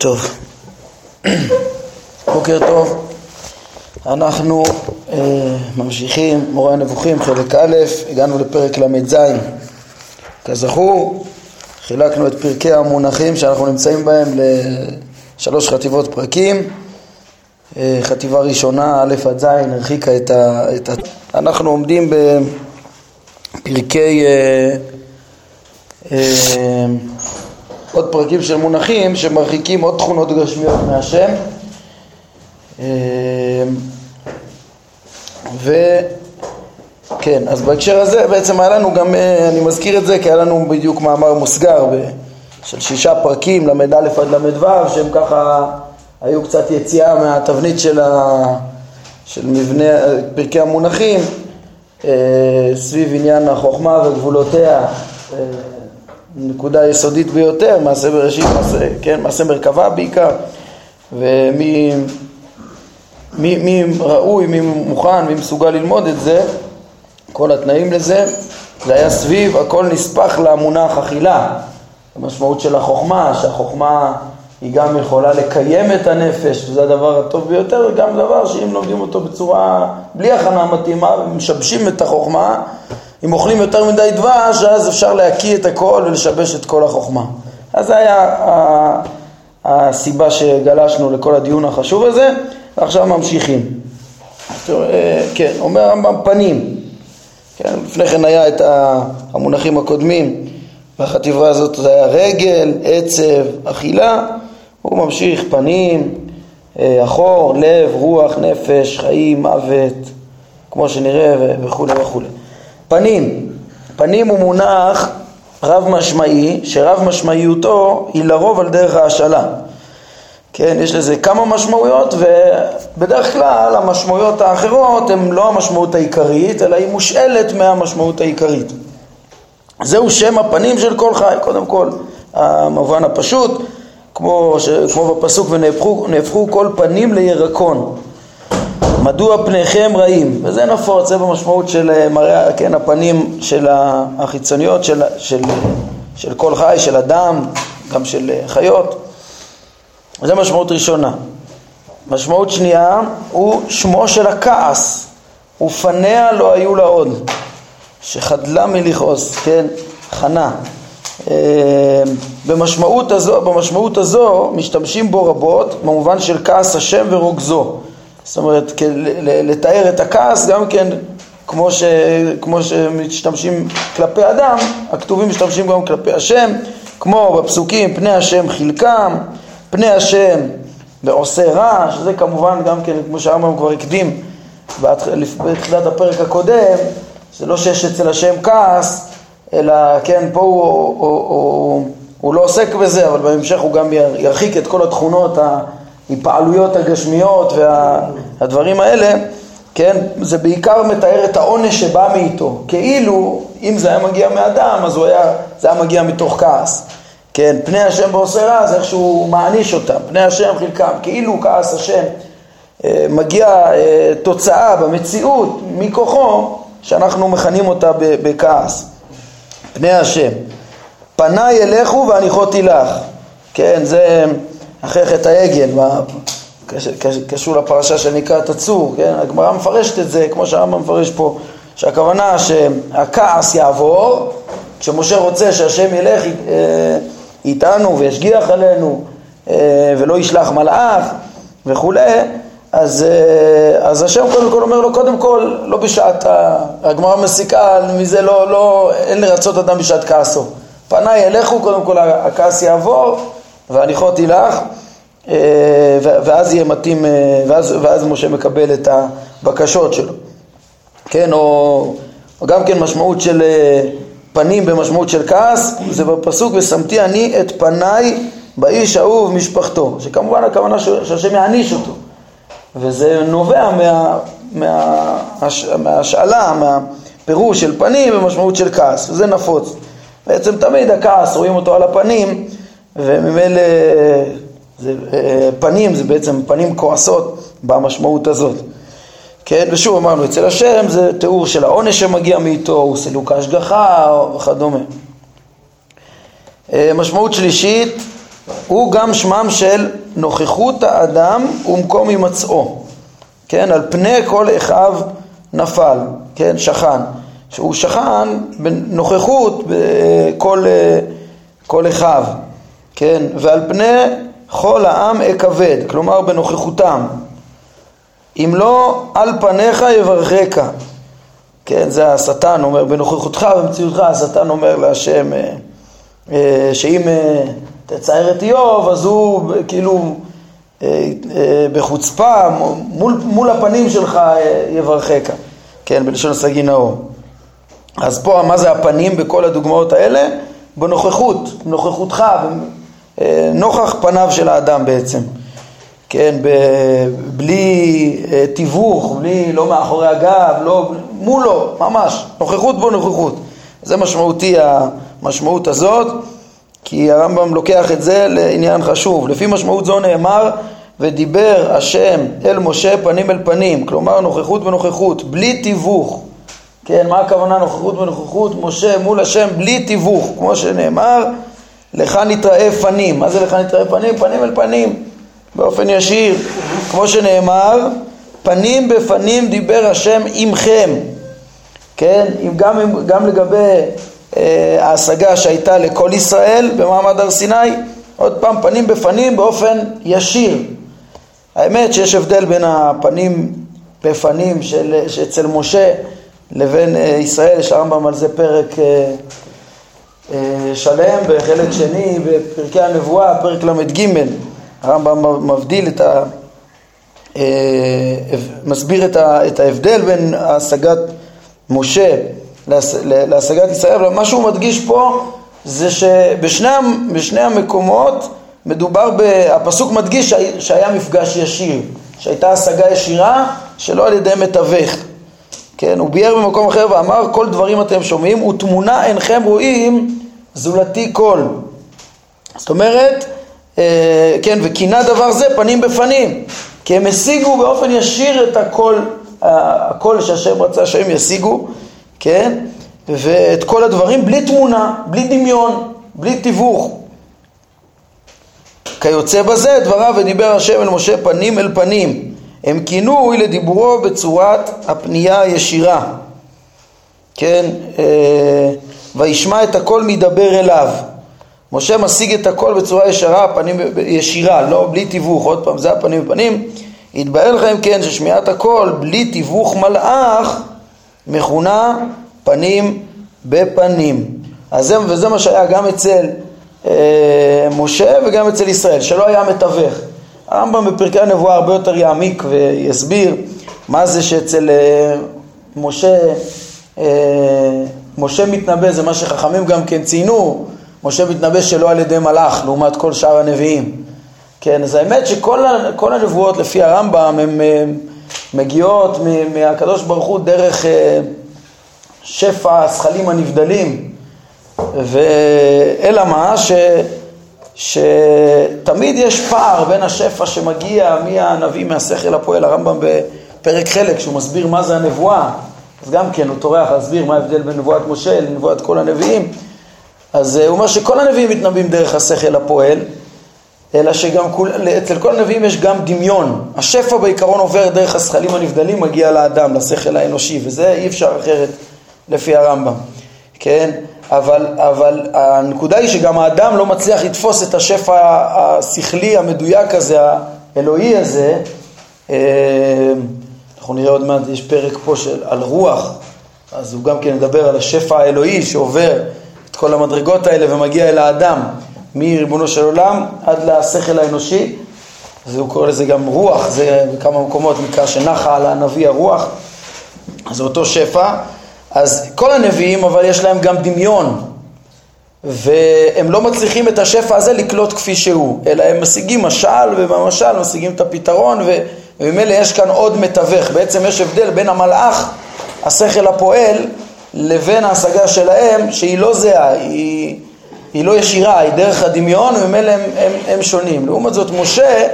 טוב, בוקר טוב, אנחנו אה, ממשיכים, מורה הנבוכים, חלק א', הגענו לפרק ל"ז. כזכור, חילקנו את פרקי המונחים שאנחנו נמצאים בהם לשלוש חטיבות פרקים. אה, חטיבה ראשונה, א' עד ז', הרחיקה את ה... את ה... אנחנו עומדים בפרקי... אה, אה, עוד פרקים של מונחים שמרחיקים עוד תכונות גשמיות מהשם. וכן, אז בהקשר הזה בעצם היה לנו גם, אני מזכיר את זה כי היה לנו בדיוק מאמר מוסגר של שישה פרקים, ל"א עד ל"ו, שהם ככה היו קצת יציאה מהתבנית של, ה, של מבנה פרקי המונחים סביב עניין החוכמה וגבולותיה נקודה יסודית ביותר, מעשה בראשית, מעשה, כן, מעשה מרכבה בעיקר, ומי מי, מי ראוי, מי מוכן, מי מסוגל ללמוד את זה, כל התנאים לזה, זה היה סביב, הכל נספח למונח אכילה, המשמעות של החוכמה, שהחוכמה היא גם יכולה לקיים את הנפש, וזה הדבר הטוב ביותר, וגם דבר שאם לומדים אותו בצורה, בלי הכנה מתאימה, ומשבשים את החוכמה, אם אוכלים יותר מדי דבש, אז אפשר להקיא את הכל ולשבש את כל החוכמה. אז זה היה הסיבה שגלשנו לכל הדיון החשוב הזה, ועכשיו ממשיכים. כן, אומר הרמב"ם פנים, כן, לפני כן היה את המונחים הקודמים, והחטיבה הזאת זה היה רגל, עצב, אכילה, הוא ממשיך פנים, אחור, לב, רוח, נפש, חיים, מוות, כמו שנראה וכולי וכולי. פנים, פנים הוא מונח רב משמעי, שרב משמעיותו היא לרוב על דרך ההשאלה. כן, יש לזה כמה משמעויות ובדרך כלל המשמעויות האחרות הן לא המשמעות העיקרית, אלא היא מושאלת מהמשמעות העיקרית. זהו שם הפנים של כל חי, קודם כל, המובן הפשוט, כמו, ש, כמו בפסוק ונהפכו כל פנים לירקון. מדוע פניכם רעים? וזה נפוץ, זה במשמעות של אה, מראה, כן, הפנים של החיצוניות של, של, של כל חי, של אדם, גם של אה, חיות. זו משמעות ראשונה. משמעות שנייה הוא שמו של הכעס, ופניה לא היו לה עוד, שחדלה מלכעוס, כן, חנה. אה, במשמעות הזו, במשמעות הזו משתמשים בו רבות במובן של כעס השם ורוגזו. זאת אומרת, לתאר את הכעס גם כן כמו, ש, כמו שמשתמשים כלפי אדם, הכתובים משתמשים גם כלפי השם, כמו בפסוקים פני השם חלקם, פני השם ועושה רע, שזה כמובן גם כן, כמו שהרמב"ם כבר הקדים בתחילת הפרק הקודם, זה לא שיש אצל השם כעס, אלא כן, פה הוא, הוא, הוא, הוא, הוא לא עוסק בזה, אבל בהמשך הוא גם ירחיק את כל התכונות ההתפעלויות הגשמיות והדברים האלה, כן, זה בעיקר מתאר את העונש שבא מאיתו, כאילו אם זה היה מגיע מאדם אז היה, זה היה מגיע מתוך כעס, כן, פני השם בעושה רע זה איך שהוא מעניש אותם, פני השם חלקם, כאילו כעס השם, אה, מגיע אה, תוצאה במציאות מכוחו שאנחנו מכנים אותה בכעס, פני השם, פניי אליכו והניחותי לך, כן, זה אחרי חטא העגל, קשור לפרשה שנקראת הצור, כן? הגמרא מפרשת את זה, כמו שהרמב"ם מפרש פה, שהכוונה שהכעס יעבור, כשמשה רוצה שהשם ילך אה, איתנו וישגיח עלינו אה, ולא ישלח מלאך וכולי, אז, אה, אז השם קודם כל אומר לו, קודם כל, לא בשעת, הגמרא מסיקה מזה, לא, לא, אין לרצות אדם בשעת כעסו. פניי אליכו, קודם כל הכעס יעבור, והניחותי לך, אה, ואז יהיה מתאים, אה, ואז, ואז משה מקבל את הבקשות שלו. כן, או, או גם כן משמעות של אה, פנים במשמעות של כעס, זה בפסוק ושמתי אני את פניי באיש ההוא ובמשפחתו, שכמובן הכוונה שהשם יעניש אותו, וזה נובע מה, מה, מהשאלה, מהפירוש של פנים במשמעות של כעס, וזה נפוץ. בעצם תמיד הכעס, רואים אותו על הפנים, וממילא זה, אה, פנים זה בעצם פנים כועסות במשמעות הזאת. כן, ושוב אמרנו, אצל השם זה תיאור של העונש שמגיע מאיתו, הוא סילוק ההשגחה וכדומה. אה, משמעות שלישית, הוא גם שמם של נוכחות האדם ומקום הימצאו, כן, על פני כל אחיו נפל, כן, שכן, שהוא שכן בנוכחות בכל כל אחיו, כן, ועל פני כל העם אכבד, כלומר בנוכחותם, אם לא על פניך יברכך, כן, זה השטן אומר, בנוכחותך במציאותך השטן אומר להשם אה, אה, שאם אה, תצייר את איוב אז הוא כאילו בחוצפה מול, מול הפנים שלך יברכך, כן, בלשון הסגי נאור. אז פה מה זה הפנים בכל הדוגמאות האלה? בנוכחות, בנוכחותך, נוכח פניו של האדם בעצם. כן, ב, בלי אה, תיווך, בלי, לא מאחורי הגב, לא, מולו, ממש, נוכחות בו נוכחות. זה משמעותי המשמעות הזאת, כי הרמב"ם לוקח את זה לעניין חשוב. לפי משמעות זו נאמר, ודיבר השם אל משה פנים אל פנים, כלומר נוכחות בנוכחות, בלי תיווך. כן, מה הכוונה נוכחות בנוכחות? משה מול השם בלי תיווך, כמו שנאמר, לך נתראה פנים. מה זה לך נתראה פנים? פנים אל פנים. באופן ישיר, כמו שנאמר, פנים בפנים דיבר השם עמכם, כן? גם, גם לגבי אה, ההשגה שהייתה לכל ישראל במעמד הר סיני, עוד פעם, פנים בפנים באופן ישיר. האמת שיש הבדל בין הפנים בפנים של, שאצל משה לבין אה, ישראל, יש הרמב"ם על זה פרק אה, שלם בחלק שני בפרקי הנבואה, פרק ל"ג. הרמב"ם מבדיל את ה... אה, מסביר את ההבדל בין השגת משה להשגת ישראל, אבל מה שהוא מדגיש פה זה שבשני המקומות מדובר, ב, הפסוק מדגיש שהיה מפגש ישיר, שהייתה השגה ישירה שלא על ידי מתווך. כן, הוא ביאר במקום אחר ואמר כל דברים אתם שומעים ותמונה אינכם רואים זולתי קול. זאת אומרת אה, כן, וכינה דבר זה פנים בפנים, כי הם השיגו באופן ישיר את הקול, הקול שהשם רצה שהם ישיגו, כן, ואת כל הדברים בלי תמונה, בלי דמיון, בלי תיווך. כיוצא בזה דבריו ודיבר השם אל משה פנים אל פנים, הם כינוי לדיבורו בצורת הפנייה הישירה, כן, אה, וישמע את הקול מדבר אליו. משה משיג את הכל בצורה ישרה, פנים ישירה, לא בלי תיווך, עוד פעם, זה הפנים בפנים. יתבהר לכם כן ששמיעת הקול בלי תיווך מלאך מכונה פנים בפנים. אז זה, וזה מה שהיה גם אצל אה, משה וגם אצל ישראל, שלא היה מתווך. הרמב"ם בפרקי הנבואה הרבה יותר יעמיק ויסביר מה זה שאצל אה, משה, אה, משה מתנבא, זה מה שחכמים גם כן ציינו, משה מתנבא שלא על ידי מלאך, לעומת כל שאר הנביאים. כן, אז האמת שכל הנבואות לפי הרמב"ם הן מגיעות מהקדוש ברוך הוא דרך אה, שפע הזכלים הנבדלים. ואלא מה, ש, שתמיד יש פער בין השפע שמגיע מהנביא, מהשכל הפועל, הרמב"ם בפרק חלק, שהוא מסביר מה זה הנבואה, אז גם כן הוא טורח להסביר מה ההבדל בין נבואת משה לנבואת כל הנביאים. אז אה, הוא אומר שכל הנביאים מתנבאים דרך השכל הפועל, אלא שגם כול, אצל כל הנביאים יש גם דמיון. השפע בעיקרון עובר דרך השכלים הנבדלים, מגיע לאדם, לשכל האנושי, וזה אי אפשר אחרת לפי הרמב"ם, כן? אבל, אבל הנקודה היא שגם האדם לא מצליח לתפוס את השפע השכלי המדויק הזה, האלוהי הזה. אנחנו נראה עוד מעט, יש פרק פה של, על רוח, אז הוא גם כן מדבר על השפע האלוהי שעובר את כל המדרגות האלה ומגיע אל האדם, מריבונו של עולם עד לשכל האנושי. אז הוא קורא לזה גם רוח, זה בכמה מקומות נקרא שנחה על הנביא הרוח, אז זה אותו שפע. אז כל הנביאים, אבל יש להם גם דמיון, והם לא מצליחים את השפע הזה לקלוט כפי שהוא, אלא הם משיגים משל, ובמשל משיגים את הפתרון, וממילא יש כאן עוד מתווך. בעצם יש הבדל בין המלאך, השכל הפועל, לבין ההשגה שלהם שהיא לא זהה, היא, היא לא ישירה, היא דרך הדמיון וממילא הם, הם, הם שונים. לעומת זאת משה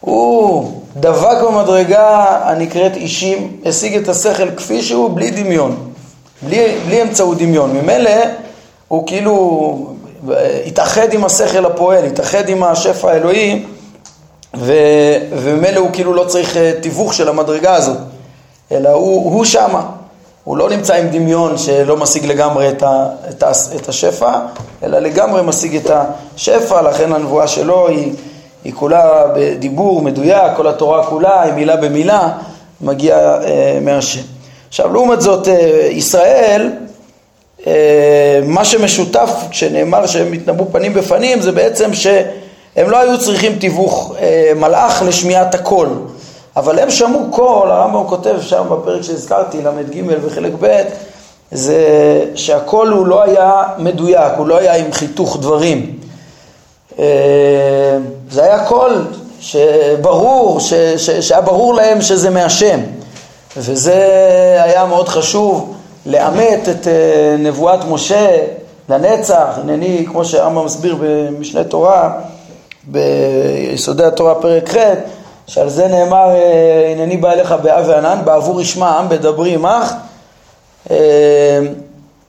הוא דבק במדרגה הנקראת אישים, השיג את השכל כפי שהוא בלי דמיון, בלי, בלי אמצעות דמיון. ממילא הוא כאילו התאחד עם השכל הפועל, התאחד עם השפע האלוהי, וממילא הוא כאילו לא צריך אה, תיווך של המדרגה הזאת, אלא הוא, הוא שמה. הוא לא נמצא עם דמיון שלא משיג לגמרי את, ה, את, ה, את השפע, אלא לגמרי משיג את השפע, לכן הנבואה שלו היא, היא כולה בדיבור מדויק, כל התורה כולה היא מילה במילה, מגיעה אה, מהשם. עכשיו, לעומת זאת, אה, ישראל, אה, מה שמשותף כשנאמר שהם התנבאו פנים בפנים, זה בעצם שהם לא היו צריכים תיווך אה, מלאך לשמיעת הקול. אבל הם שמעו קול, הרמב"ם כותב שם בפרק שהזכרתי, ל"ג וחלק ב', זה שהקול הוא לא היה מדויק, הוא לא היה עם חיתוך דברים. אה, זה היה קול שברור, ש, ש, שהיה ברור להם שזה מהשם. וזה היה מאוד חשוב, לאמת את אה, נבואת משה לנצח, הנני, כמו שהרמב"ם מסביר במשנה תורה, ביסודי התורה פרק ח', שעל זה נאמר, אה, הנני בא אליך באב וענן, בעבור ישמע העם בדברי עמך, אה,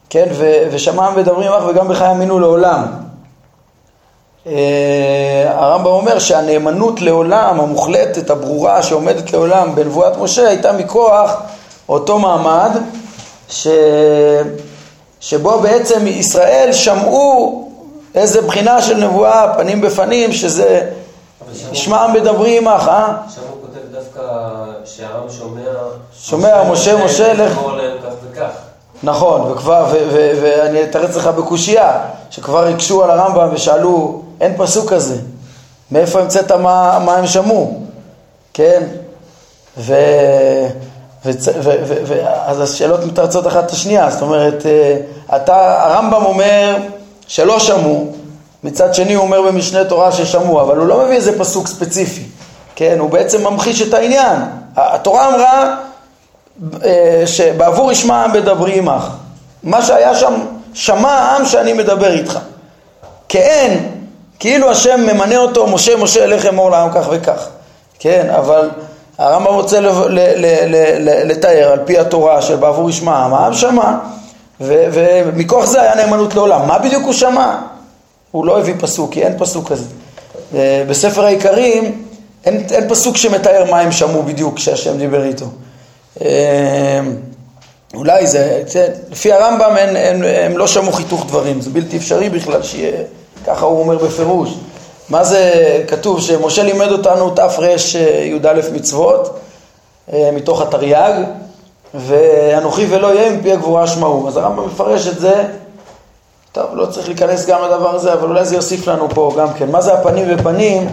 כן, ושמע העם בדברי עמך וגם בך יאמינו לעולם. הרמב"ם אומר שהנאמנות לעולם, המוחלטת, הברורה, שעומדת לעולם בנבואת משה, הייתה מכוח אותו מעמד ש... שבו בעצם ישראל שמעו איזה בחינה של נבואה, פנים בפנים, שזה ישמע עם בדברי עמך, אה? שם הוא כותב דווקא שהעם שומע... שומע, משה, משה, לך... נכון, וכבר, ואני אתרץ לך בקושייה, שכבר הקשו על הרמב"ם ושאלו, אין פסוק כזה, מאיפה המצאת מה, מה הם שמעו, כן? ו... אז השאלות מתרצות אחת את השנייה, זאת אומרת, אה, אתה, הרמב"ם אומר שלא שמעו, מצד שני הוא אומר במשנה תורה ששמעו, אבל הוא לא מביא איזה פסוק ספציפי, כן, הוא בעצם ממחיש את העניין. התורה אמרה אה, שבעבור ישמע העם בדברי עמך. מה שהיה שם, שמע העם שאני מדבר איתך. כאין, כאילו השם ממנה אותו, משה משה אלך אמור לעם כך וכך. כן, אבל הרמב"ם רוצה לתאר על פי התורה שבעבור ישמע העם, העם שמע, ומכוח זה היה נאמנות לעולם. מה בדיוק הוא שמע? הוא לא הביא פסוק, כי אין פסוק כזה. אה, בספר העיקרים אין, אין פסוק שמתאר מה הם שמעו בדיוק כשהשם דיבר איתו. אה, אולי זה, זה לפי הרמב"ם הם, הם, הם לא שמעו חיתוך דברים, זה בלתי אפשרי בכלל שיהיה, ככה הוא אומר בפירוש. מה זה כתוב שמשה לימד אותנו תרי"א מצוות אה, מתוך התרי"ג ואנוכי ולא יהיה מפי הגבורה שמעו. אז הרמב"ם מפרש את זה, טוב, לא צריך להיכנס גם לדבר הזה, אבל אולי זה יוסיף לנו פה גם כן. מה זה הפנים ופנים?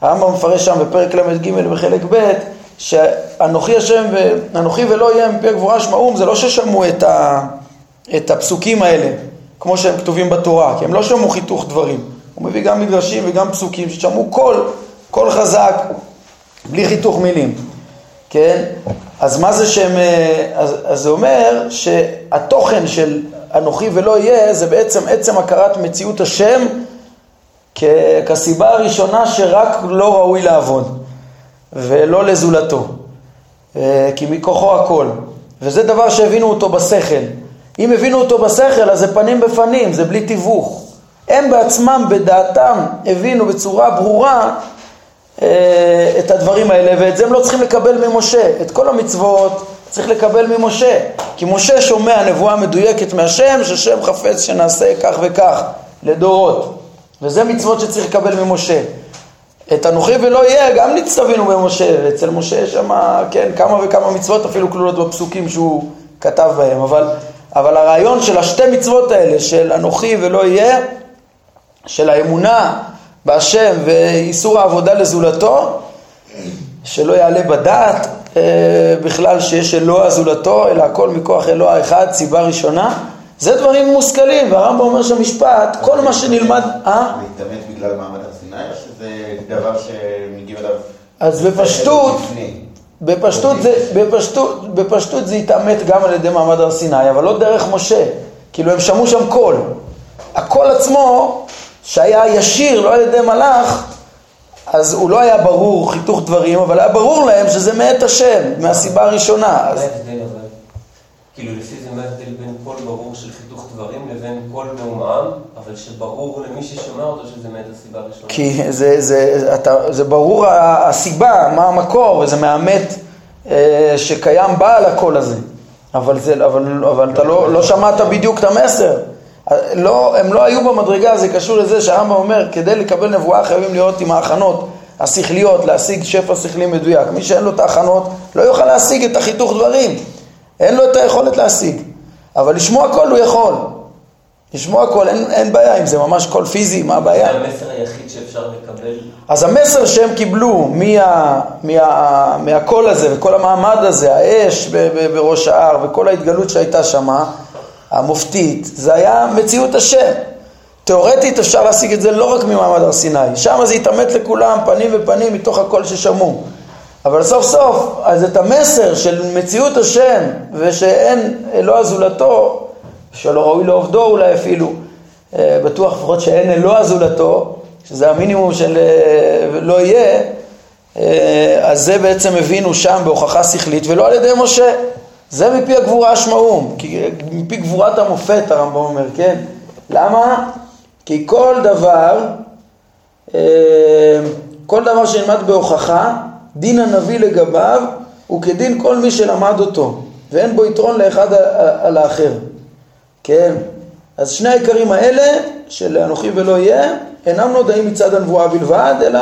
הרמב"ם מפרש שם בפרק ל"ג בחלק ב' שאנוכי השם ואנוכי ולא יהיה מפי הגבורה שמעום, זה לא ששמעו את, ה, את הפסוקים האלה, כמו שהם כתובים בתורה, כי הם לא שמעו חיתוך דברים. הוא מביא גם מדרשים וגם פסוקים ששמעו קול, קול חזק, בלי חיתוך מילים, כן? אז מה זה שהם, אה, אז, אז זה אומר שהתוכן של אנוכי ולא יהיה זה בעצם עצם הכרת מציאות השם כ, כסיבה הראשונה שרק לא ראוי לעבוד ולא לזולתו, אה, כי מכוחו הכל, וזה דבר שהבינו אותו בשכל. אם הבינו אותו בשכל אז זה פנים בפנים, זה בלי תיווך. הם בעצמם בדעתם הבינו בצורה ברורה את הדברים האלה ואת זה הם לא צריכים לקבל ממשה. את כל המצוות צריך לקבל ממשה. כי משה שומע נבואה מדויקת מהשם ששם חפץ שנעשה כך וכך לדורות. וזה מצוות שצריך לקבל ממשה. את אנוכי ולא יהיה גם נצטווינו במשה, ואצל משה יש שם, כן, כמה וכמה מצוות אפילו כלולות בפסוקים שהוא כתב בהם, אבל, אבל הרעיון של השתי מצוות האלה, של אנוכי ולא יהיה, של האמונה בהשם ואיסור העבודה לזולתו, שלא יעלה בדעת אה, בכלל שיש אלוה זולתו, אלא הכל מכוח אלוה אחד, סיבה ראשונה, זה דברים מושכלים, והרמב"ם אומר שהמשפט, כל מה שנלמד... אה? להתאמץ בגלל מעמד הר סיני, או שזה דבר שמגיעים אליו... אז בפשטות, בפשטות זה, בפשטות, בפשטות זה התאמת גם על ידי מעמד הר סיני, אבל לא דרך משה. כאילו הם שמעו שם קול. הקול עצמו שהיה ישיר, לא על ידי מלאך, אז הוא לא היה ברור חיתוך דברים, אבל היה ברור להם שזה מאת השם, מהסיבה הראשונה. מה ההבדל אבל? כאילו לפי זה מה ההבדל בין קול ברור של חיתוך דברים לבין קול מעומעם, אבל שברור למי ששומע אותו שזה מת הסיבה הראשונה. כי זה, זה, אתה, זה ברור הסיבה, מה המקור, וזה מאמת אה, שקיים בעל הקול הזה. אבל, זה, אבל, אבל אתה לא, לא שמעת בדיוק את המסר. לא, הם לא היו במדרגה, זה קשור לזה שהרמב"ם אומר, כדי לקבל נבואה חייבים להיות עם ההכנות השכליות, להשיג שפע שכלי מדויק. מי שאין לו את ההכנות לא יוכל להשיג את החיתוך דברים. אין לו את היכולת להשיג. אבל לשמוע קול הוא יכול. לשמוע קול, אין, אין בעיה, אם זה ממש קול פיזי, מה הבעיה? זה המסר היחיד שאפשר לקבל. אז המסר שהם קיבלו מה, מה, מהקול הזה וכל המעמד הזה, האש ב, ב, בראש ההר וכל ההתגלות שהייתה שמה, המופתית, זה היה מציאות השם. תאורטית אפשר להשיג את זה לא רק ממעמד הר סיני, שם זה התאמת לכולם פנים ופנים מתוך הקול ששמעו. אבל סוף סוף, אז את המסר של מציאות השם ושאין אלוה זולתו, שלא ראוי לעובדו אולי אפילו, אה, בטוח לפחות שאין אלוה זולתו, שזה המינימום של אה, לא יהיה, אה, אז זה בעצם הבינו שם בהוכחה שכלית ולא על ידי משה. זה מפי הגבורה השמעום, מפי גבורת המופת הרמב"ם אומר, כן? למה? כי כל דבר, כל דבר שנלמד בהוכחה, דין הנביא לגביו הוא כדין כל מי שלמד אותו, ואין בו יתרון לאחד על האחר. כן? אז שני העיקרים האלה, של אנוכי ולא יהיה, אינם נודעים מצד הנבואה בלבד, אלא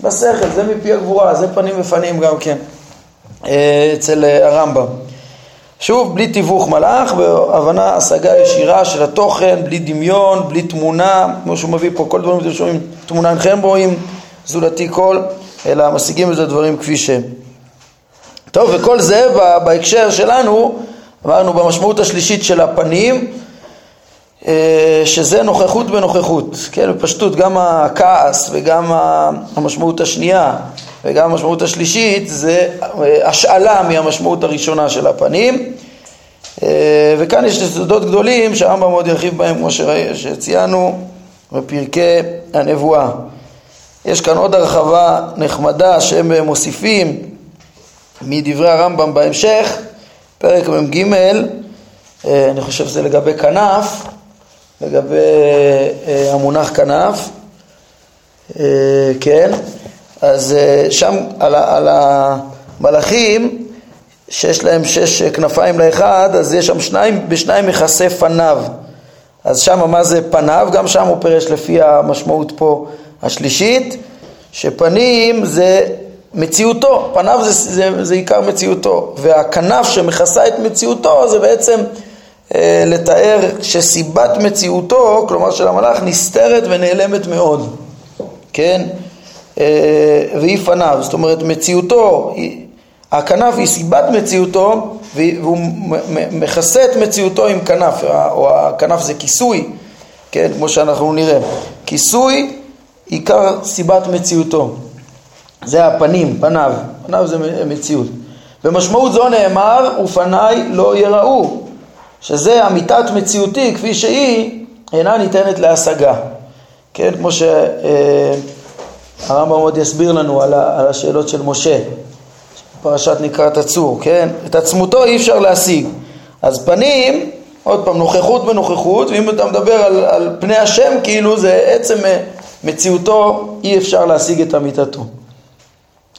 בשכל, זה מפי הגבורה, זה פנים ופנים גם כן, אה, אצל הרמב"ם. שוב, בלי תיווך מלאך, בהבנה, השגה ישירה של התוכן, בלי דמיון, בלי תמונה, כמו שהוא מביא פה, כל דברים אתם שומעים, תמונה אינכם רואים, זולתי כל, אלא משיגים את הדברים כפי שהם. טוב, וכל זה בהקשר שלנו, אמרנו במשמעות השלישית של הפנים, אה, שזה נוכחות בנוכחות, כן, בפשטות גם הכעס וגם המשמעות השנייה וגם המשמעות השלישית זה אה, השאלה מהמשמעות הראשונה של הפנים. אה, וכאן יש יסודות גדולים שהרמב"ם מאוד ירחיב בהם כמו שציינו בפרקי הנבואה. יש כאן עוד הרחבה נחמדה שהם מוסיפים מדברי הרמב"ם בהמשך פרק מ"ג, אה, אני חושב שזה לגבי כנף, לגבי המונח כנף, כן, אז שם על, על המלאכים שיש להם שש כנפיים לאחד, אז יש שם שניים, בשניים מכסה פניו. אז שם מה זה פניו? גם שם הוא פירש לפי המשמעות פה השלישית, שפנים זה מציאותו, פניו זה, זה, זה עיקר מציאותו, והכנף שמכסה את מציאותו זה בעצם אה, לתאר שסיבת מציאותו, כלומר של המלאך, נסתרת ונעלמת מאוד, כן? אה, והיא פניו, זאת אומרת מציאותו, הכנף היא סיבת מציאותו והוא מכסה את מציאותו עם כנף, או הכנף זה כיסוי, כן, כמו שאנחנו נראה. כיסוי עיקר סיבת מציאותו. זה הפנים, פניו, פניו זה מציאות. במשמעות זו נאמר, ופניי לא יראו, שזה אמיתת מציאותי כפי שהיא, אינה ניתנת להשגה. כן, כמו שהרמב"ם עוד יסביר לנו על, השאלות של משה, פרשת נקראת הצור, כן? את עצמותו אי אפשר להשיג. אז פנים, עוד פעם, נוכחות בנוכחות, ואם אתה מדבר על, על פני השם, כאילו זה עצם מציאותו, אי אפשר להשיג את אמיתתו.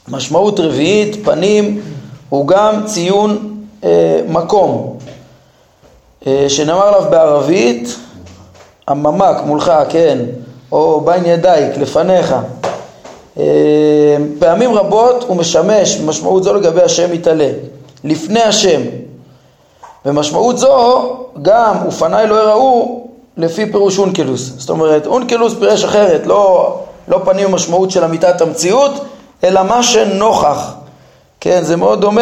משמעות רביעית, פנים, הוא גם ציון אה, מקום, אה, שנאמר עליו בערבית, הממ"ק מולך, כן, או בין ידייק, לפניך. אה, פעמים רבות הוא משמש במשמעות זו לגבי השם יתעלה, לפני השם. במשמעות זו גם ופניי לא יראו לפי פירוש אונקלוס. זאת אומרת, אונקלוס פירש אחרת, לא, לא פנים במשמעות של אמיתת המציאות, אלא מה שנוכח. כן, זה מאוד דומה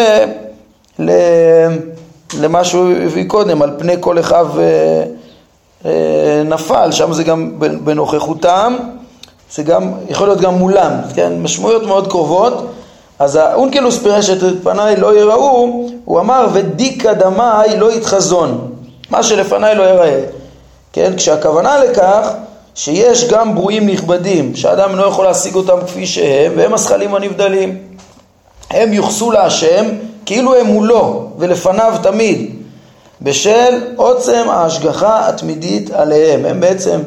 למה שהוא הביא קודם, על פני כל אחיו אה, אה, נפל, שם זה גם בנוכחותם, זה גם, יכול להיות גם מולם, כן, משמעויות מאוד קרובות. אז האונקלוס פירש את פניי לא יראו, הוא אמר ודיקא דמאי לא יתחזון, מה שלפניי לא יראה. כן, כשהכוונה לכך שיש גם ברואים נכבדים, שאדם לא יכול להשיג אותם כפי שהם, והם הזכלים הנבדלים. הם יוחסו להשם כאילו הם מולו ולפניו תמיד, בשל עוצם ההשגחה התמידית עליהם. הם בעצם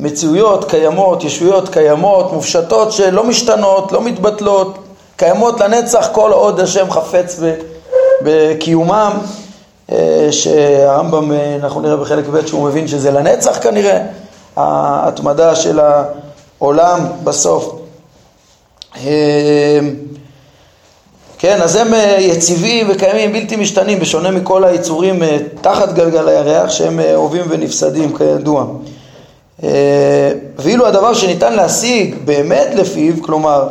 מציאויות קיימות, ישויות קיימות, מופשטות שלא משתנות, לא מתבטלות, קיימות לנצח כל עוד השם חפץ בקיומם, אה, שהרמב"ם, אה, אנחנו נראה בחלק ב' שהוא מבין שזה לנצח כנראה, ההתמדה של העולם בסוף. אה, כן, אז הם יציבים וקיימים, בלתי משתנים, בשונה מכל היצורים תחת גלגל הירח, שהם אוהבים ונפסדים כידוע. ואילו הדבר שניתן להשיג באמת לפיו, כלומר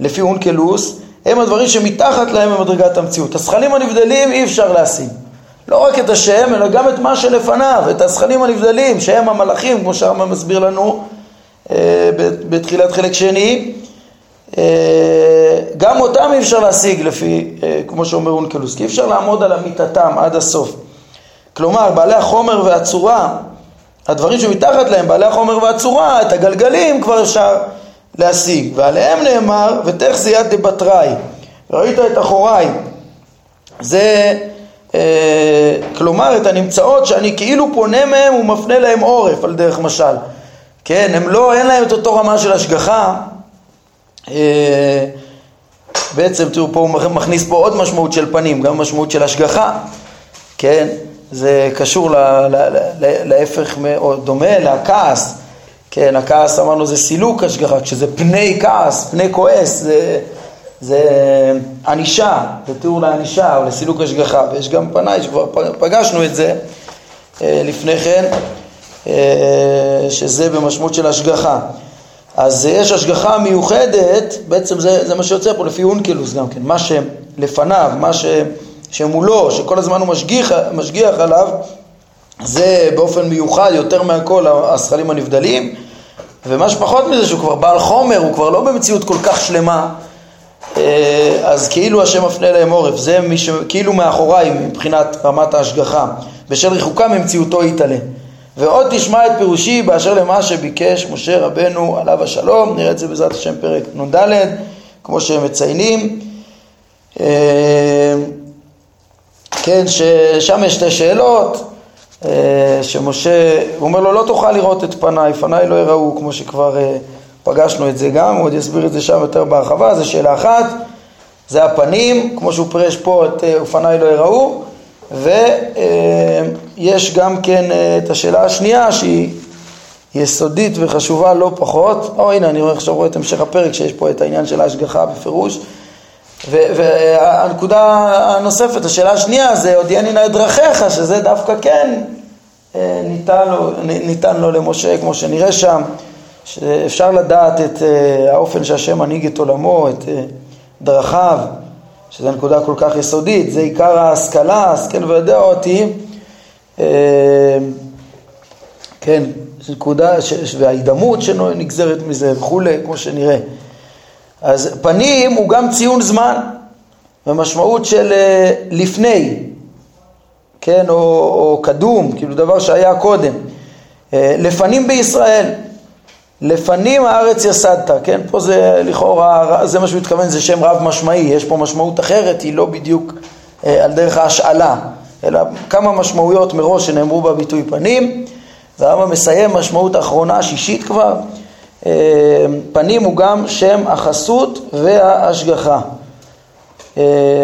לפי אונקלוס, הם הדברים שמתחת להם במדרגת המציאות. הזכלים הנבדלים אי אפשר להשיג. לא רק את השם, אלא גם את מה שלפניו, את הזכלים הנבדלים, שהם המלאכים, כמו שהרמב"ם מסביר לנו אה, בתחילת חלק שני. אה, גם אותם אי אפשר להשיג לפי, אה, כמו שאומר אונקלוס, כי אי אפשר לעמוד על אמיתתם עד הסוף. כלומר, בעלי החומר והצורה, הדברים שמתחת להם, בעלי החומר והצורה, את הגלגלים כבר אפשר להשיג. ועליהם נאמר, ותך יד דבתראי, ראית את אחוריי. זה, אה, כלומר, את הנמצאות שאני כאילו פונה מהם ומפנה להם עורף, על דרך משל. כן, הם לא, אין להם את אותו רמה של השגחה. אה, בעצם, תראו, פה הוא מכניס פה עוד משמעות של פנים, גם משמעות של השגחה, כן? זה קשור להפך, או דומה לכעס. כן, הכעס אמרנו זה סילוק השגחה, כשזה פני כעס, פני כועס, זה, זה ענישה, זה תיאור לענישה או לסילוק השגחה, ויש גם פניי שכבר פגשנו את זה אה, לפני כן, אה, שזה במשמעות של השגחה. אז יש השגחה מיוחדת, בעצם זה, זה מה שיוצא פה לפי אונקלוס גם כן, מה שלפניו, מה ש, שמולו, שכל הזמן הוא משגיח, משגיח עליו, זה באופן מיוחד יותר מהכל הזכלים הנבדלים, ומה שפחות מזה שהוא כבר בעל חומר, הוא כבר לא במציאות כל כך שלמה, אה, אז כאילו השם מפנה להם עורף, זה מי שכאילו מאחוריי מבחינת רמת ההשגחה, בשל ריחוקה ממציאותו יתעלה. ועוד תשמע את פירושי באשר למה שביקש משה רבנו עליו השלום, נראה את זה בעזרת השם פרק נ"ד, כמו שהם מציינים. כן, ששם יש שתי שאלות, אה, שמשה, הוא אומר לו לא תוכל לראות את פניי, פניי לא יראו, כמו שכבר אה, פגשנו את זה גם, הוא עוד יסביר את זה שם יותר בהרחבה, זו שאלה אחת, זה הפנים, כמו שהוא פירש פה את אה, פניי לא יראו, ויש גם כן את השאלה השנייה שהיא יסודית וחשובה לא פחות, או הנה אני עכשיו רואה את המשך הפרק שיש פה את העניין של ההשגחה בפירוש, והנקודה הנוספת, השאלה השנייה זה הודיעני נא את דרכיך, שזה דווקא כן אה, ניתן לו, ניתן לו למשה, כמו שנראה שם, שאפשר לדעת את אה, האופן שהשם מנהיג את עולמו, את אה, דרכיו, שזו נקודה כל כך יסודית, זה עיקר ההשכלה, השכל וידע אותי, כן, נקודה, וההידמות שנגזרת מזה וכולי, כמו שנראה. אז פנים הוא גם ציון זמן, במשמעות של לפני, כן, או, או קדום, כאילו דבר שהיה קודם. אה, לפנים בישראל, לפנים הארץ יסדת, כן, פה זה לכאורה, זה מה שהוא מתכוון, זה שם רב משמעי, יש פה משמעות אחרת, היא לא בדיוק אה, על דרך ההשאלה, אלא כמה משמעויות מראש שנאמרו בביטוי פנים, והרמב"ם מסיים משמעות אחרונה, שישית כבר, אה, פנים הוא גם שם החסות וההשגחה.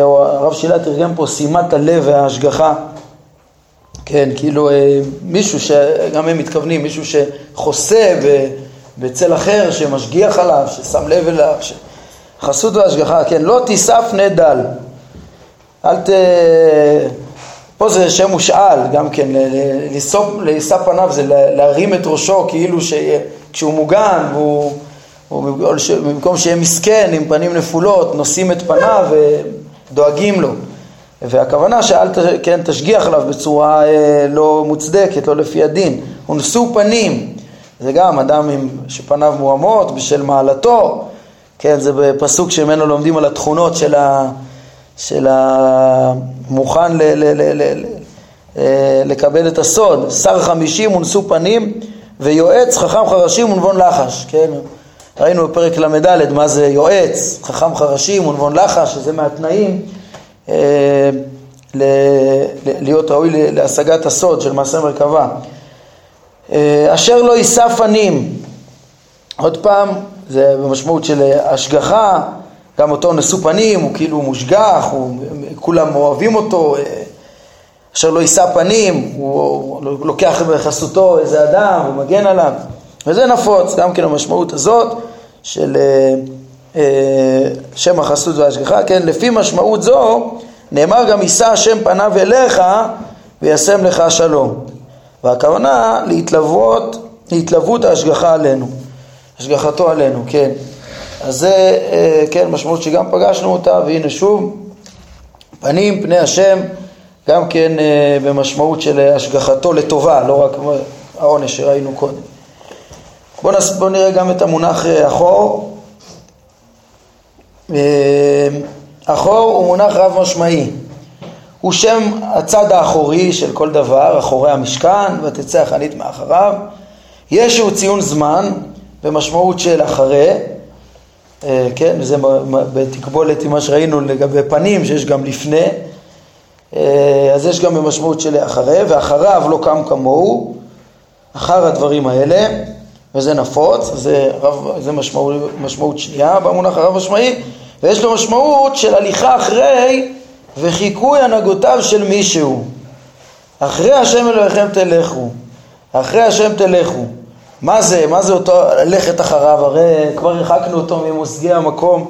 או הרב שילה תרגם פה שימת הלב וההשגחה. כן, כאילו אה, מישהו שגם הם מתכוונים, מישהו שחוסה בצל אחר, שמשגיח עליו, ששם לב אליו, ש... חסות והשגחה, כן, לא תיסף נדל, אל ת... פה זה שם מושאל, גם כן, לאסף פניו זה להרים את ראשו כאילו שכשהוא מוגן, והוא, במקום שיהיה מסכן עם פנים נפולות, נושאים את פניו ודואגים לו. והכוונה שאל כן, תשגיח עליו בצורה אה, לא מוצדקת, לא לפי הדין. הונשאו פנים, זה גם אדם עם, שפניו מועמות בשל מעלתו, כן, זה בפסוק שממנו לומדים על התכונות של, ה, של המוכן ל, ל, ל, ל, ל, אה, לקבל את הסוד. שר חמישים הונשאו פנים ויועץ חכם חרשים ונבון לחש, כן? ראינו בפרק ל"ד מה זה יועץ, חכם חרשים ונבון לחש, שזה מהתנאים אה, להיות ראוי להשגת הסוד של מעשה מרכבה. אה, אשר לא יישא פנים, עוד פעם, זה במשמעות של השגחה, גם אותו נשוא פנים, הוא כאילו מושגח, הוא, כולם אוהבים אותו, אה, אשר לא יישא פנים, הוא לוקח בחסותו איזה אדם, הוא מגן עליו, וזה נפוץ, גם כן המשמעות הזאת של אה, אה, שם החסות וההשגחה, כן, לפי משמעות זו נאמר גם יישא השם פניו אליך וישם לך שלום, והכוונה להתלוות, להתלוות ההשגחה עלינו, השגחתו עלינו, כן. אז זה, אה, כן, משמעות שגם פגשנו אותה, והנה שוב, פנים, פני השם, גם כן אה, במשמעות של השגחתו לטובה, לא רק העונש שראינו קודם. בואו נס... בוא נראה גם את המונח אה, אחור. אחור הוא מונח רב משמעי. הוא שם הצד האחורי של כל דבר, אחורי המשכן, ותצא החנית מאחריו. יש שהוא ציון זמן במשמעות של אחרי, אה, כן, וזה בתקבולת עם מה שראינו לגבי פנים, שיש גם לפני, אה, אז יש גם במשמעות של אחרי, ואחריו לא קם כמוהו, אחר הדברים האלה, וזה נפוץ, זה, רב, זה משמעות, משמעות שנייה במונח הרב משמעי, ויש לו משמעות של הליכה אחרי וחיקוי הנהגותיו של מישהו. אחרי השם אלוהיכם תלכו, אחרי השם תלכו. מה זה, מה זה אותו ללכת אחריו? הרי כבר הרחקנו אותו ממושגי המקום,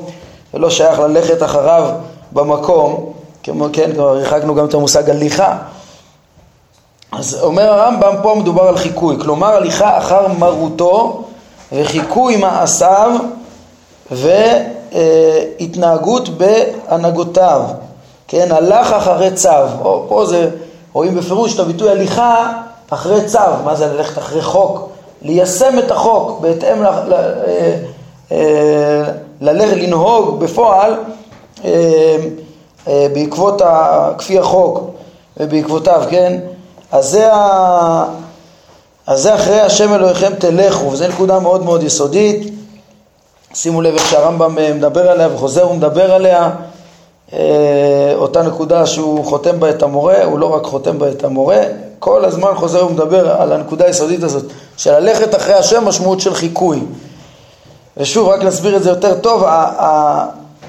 ולא שייך ללכת אחריו במקום, כמו כן, כבר הרחקנו גם את המושג הליכה. אז אומר הרמב"ם, פה מדובר על חיקוי, כלומר הליכה אחר מרותו וחיקוי מעשיו והתנהגות בהנהגותיו, כן, הלך אחרי צו, או, פה זה, רואים בפירוש את הביטוי הליכה אחרי צו, מה זה ללכת אחרי חוק? ליישם את החוק בהתאם, ל, ל, אה, אה, ללכת, לנהוג בפועל אה, בעקבות, ה, כפי החוק ובעקבותיו, כן? אז זה, ה... אז זה אחרי השם אלוהיכם תלכו, וזו נקודה מאוד מאוד יסודית. שימו לב איך שהרמב"ם מדבר עליה וחוזר ומדבר עליה. אותה נקודה שהוא חותם בה את המורה, הוא לא רק חותם בה את המורה, כל הזמן חוזר ומדבר על הנקודה היסודית הזאת של ללכת אחרי השם משמעות של חיקוי. ושוב, רק להסביר את זה יותר טוב,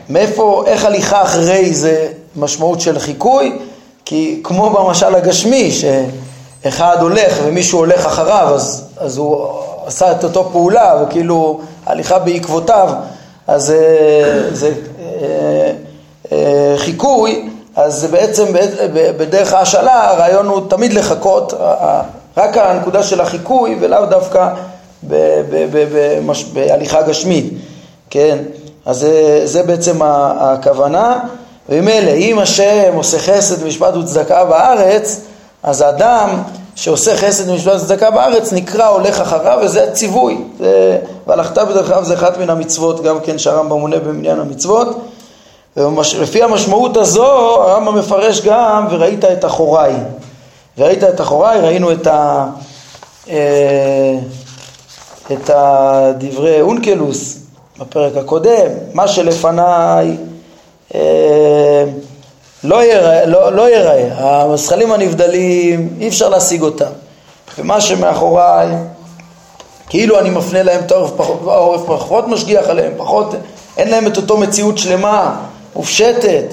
מאיפה, איך הליכה אחרי זה משמעות של חיקוי? כי כמו במשל הגשמי, שאחד הולך ומישהו הולך אחריו, אז, אז הוא עשה את אותו פעולה, וכאילו הליכה בעקבותיו, אז זה, זה אה, אה, חיקוי, אז זה בעצם בדרך ההשאלה הרעיון הוא תמיד לחכות, רק הנקודה של החיקוי ולאו דווקא בהליכה גשמית, כן? אז זה, זה בעצם הכוונה, וממילא אם השם עושה חסד ומשפט וצדקה בארץ, אז האדם שעושה חסד ומשפט וצדקה בארץ נקרא הולך אחריו וזה הציווי, זה, והלכת בדרכיו זה אחת מן המצוות, גם כן שהרמב"ם מונה במניין המצוות. ולפי המשמעות הזו הרמב"ם מפרש גם וראית את אחוריי. וראית את אחוריי, ראינו את, ה, אה, את הדברי אונקלוס בפרק הקודם, מה שלפניי אה, לא ייראה, לא, לא ייראה, הנבדלים אי אפשר להשיג אותם, ומה שמאחוריי כאילו אני מפנה להם את העורף העורף פחות משגיח עליהם, פחות, אין להם את אותו מציאות שלמה מופשטת,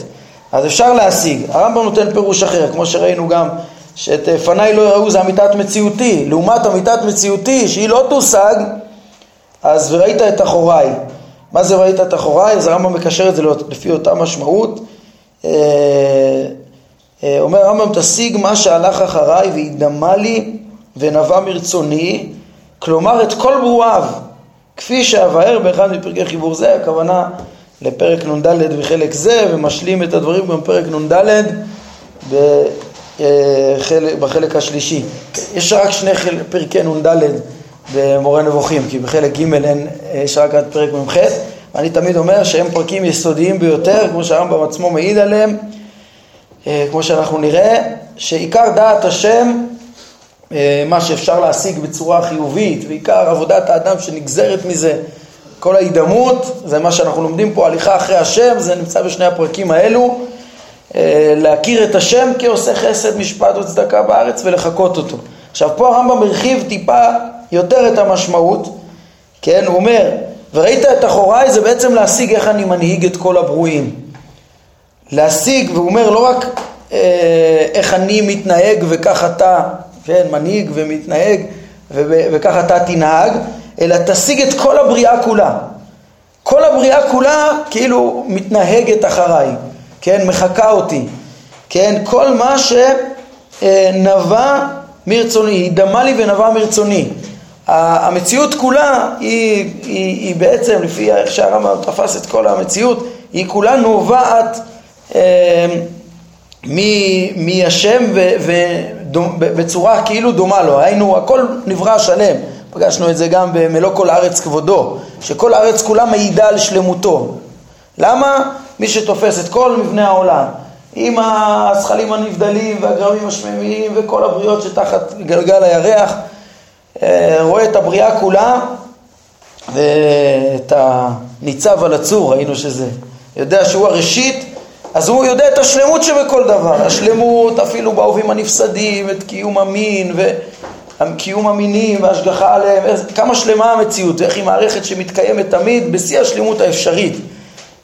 אז אפשר להשיג. הרמב"ם נותן פירוש אחר, כמו שראינו גם, שאת פניי לא יראו זה אמיתת מציאותי. לעומת אמיתת מציאותי, שהיא לא תושג, אז וראית את אחוריי. מה זה ראית את אחוריי? אז הרמב"ם מקשר את זה לפי אותה משמעות. אה, אה, אומר הרמב"ם, תשיג מה שהלך אחריי והידמה לי ונבע מרצוני, כלומר את כל ברואיו, כפי שאבאר באחד מפרקי חיבור זה, הכוונה לפרק נ"ד וחלק זה, ומשלים את הדברים גם בפרק נ"ד בחלק, בחלק השלישי. יש רק שני פרקי נ"ד במורה נבוכים, כי בחלק ג' אין, יש רק עד פרק מ"ח, ואני תמיד אומר שהם פרקים יסודיים ביותר, כמו שהרמב"ם עצמו מעיד עליהם, אה, כמו שאנחנו נראה, שעיקר דעת השם, אה, מה שאפשר להשיג בצורה חיובית, ועיקר עבודת האדם שנגזרת מזה, כל ההידמות, זה מה שאנחנו לומדים פה, הליכה אחרי השם, זה נמצא בשני הפרקים האלו, אה, להכיר את השם כעושה חסד, משפט וצדקה בארץ ולחקות אותו. עכשיו פה הרמב"ם הרחיב טיפה יותר את המשמעות, כן, הוא אומר, וראית את אחוריי זה בעצם להשיג איך אני מנהיג את כל הברואים. להשיג, והוא אומר לא רק אה, איך אני מתנהג וכך אתה, כן, מנהיג ומתנהג וכך אתה תנהג, אלא תשיג את כל הבריאה כולה. כל הבריאה כולה כאילו מתנהגת אחריי, כן, מחקה אותי, כן, כל מה שנבע מרצוני, היא דמה לי ונבע מרצוני. המציאות כולה היא, היא, היא בעצם, לפי איך שהרמב"ם תפס את כל המציאות, היא כולה נובעת אה, מהשם בצורה כאילו דומה לו, היינו הכל נברא שלם, פגשנו את זה גם במלוא כל הארץ כבודו, שכל הארץ כולה מעידה על שלמותו. למה? מי שתופס את כל מבנה העולם, עם הזכלים הנבדלים והגרמים השממיים וכל הבריות שתחת גלגל הירח, רואה את הבריאה כולה ואת הניצב על הצור, ראינו שזה, יודע שהוא הראשית, אז הוא יודע את השלמות שבכל דבר, השלמות אפילו באהובים הנפסדים, את קיום המין וקיום המינים וההשגחה עליהם, כמה שלמה המציאות, ואיך היא מערכת שמתקיימת תמיד בשיא השלמות האפשרית.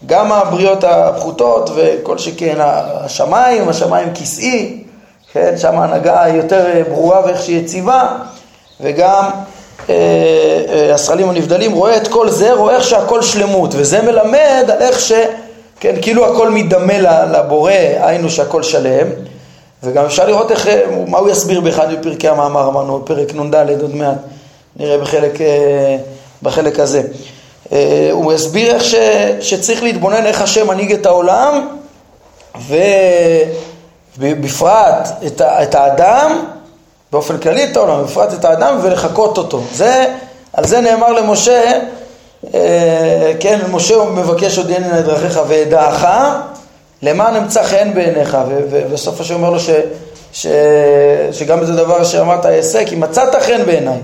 גם הבריאות הפחותות וכל שכן השמיים, השמיים כיסאי, כן, שם ההנהגה יותר ברורה ואיך שהיא יציבה, וגם אה, אה, השכלים הנבדלים רואה את כל זה, רואה איך שהכל שלמות, וזה מלמד על איך ש... כן, כאילו הכל מדמה לבורא, היינו שהכל שלם, וגם אפשר לראות איך, אה, מה הוא יסביר באחד מפרקי המאמר, אמרנו, פרק נ"ד עוד מעט, נראה בחלק, בחלק הזה. הוא יסביר איך ש, שצריך להתבונן איך השם מנהיג את העולם, ובפרט את, את האדם, באופן כללי את העולם, בפרט את האדם, ולחקות אותו. זה, על זה נאמר למשה, אה, כן, משה מבקש עוד הנה את דרכיך ואדעך, למען אמצא חן בעיניך, ובסוף השם אומר לו ש, ש, שגם איזה דבר שאמרת אעשה, כי מצאת חן בעיניי.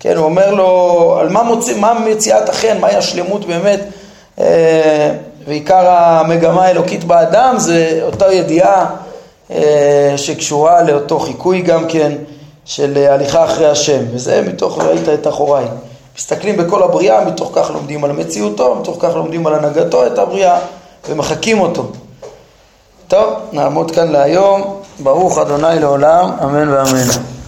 כן, הוא אומר לו, על מה, מוציא, מה מציאת החן, מהי השלמות באמת, אה, ועיקר המגמה האלוקית באדם זה אותה ידיעה אה, שקשורה לאותו חיקוי גם כן. של אה, הליכה אחרי השם, וזה מתוך ראית את אחוריי. מסתכלים בכל הבריאה, מתוך כך לומדים על מציאותו, מתוך כך לומדים על הנהגתו את הבריאה ומחקים אותו. טוב, נעמוד כאן להיום. ברוך אדוני לעולם, אמן ואמן.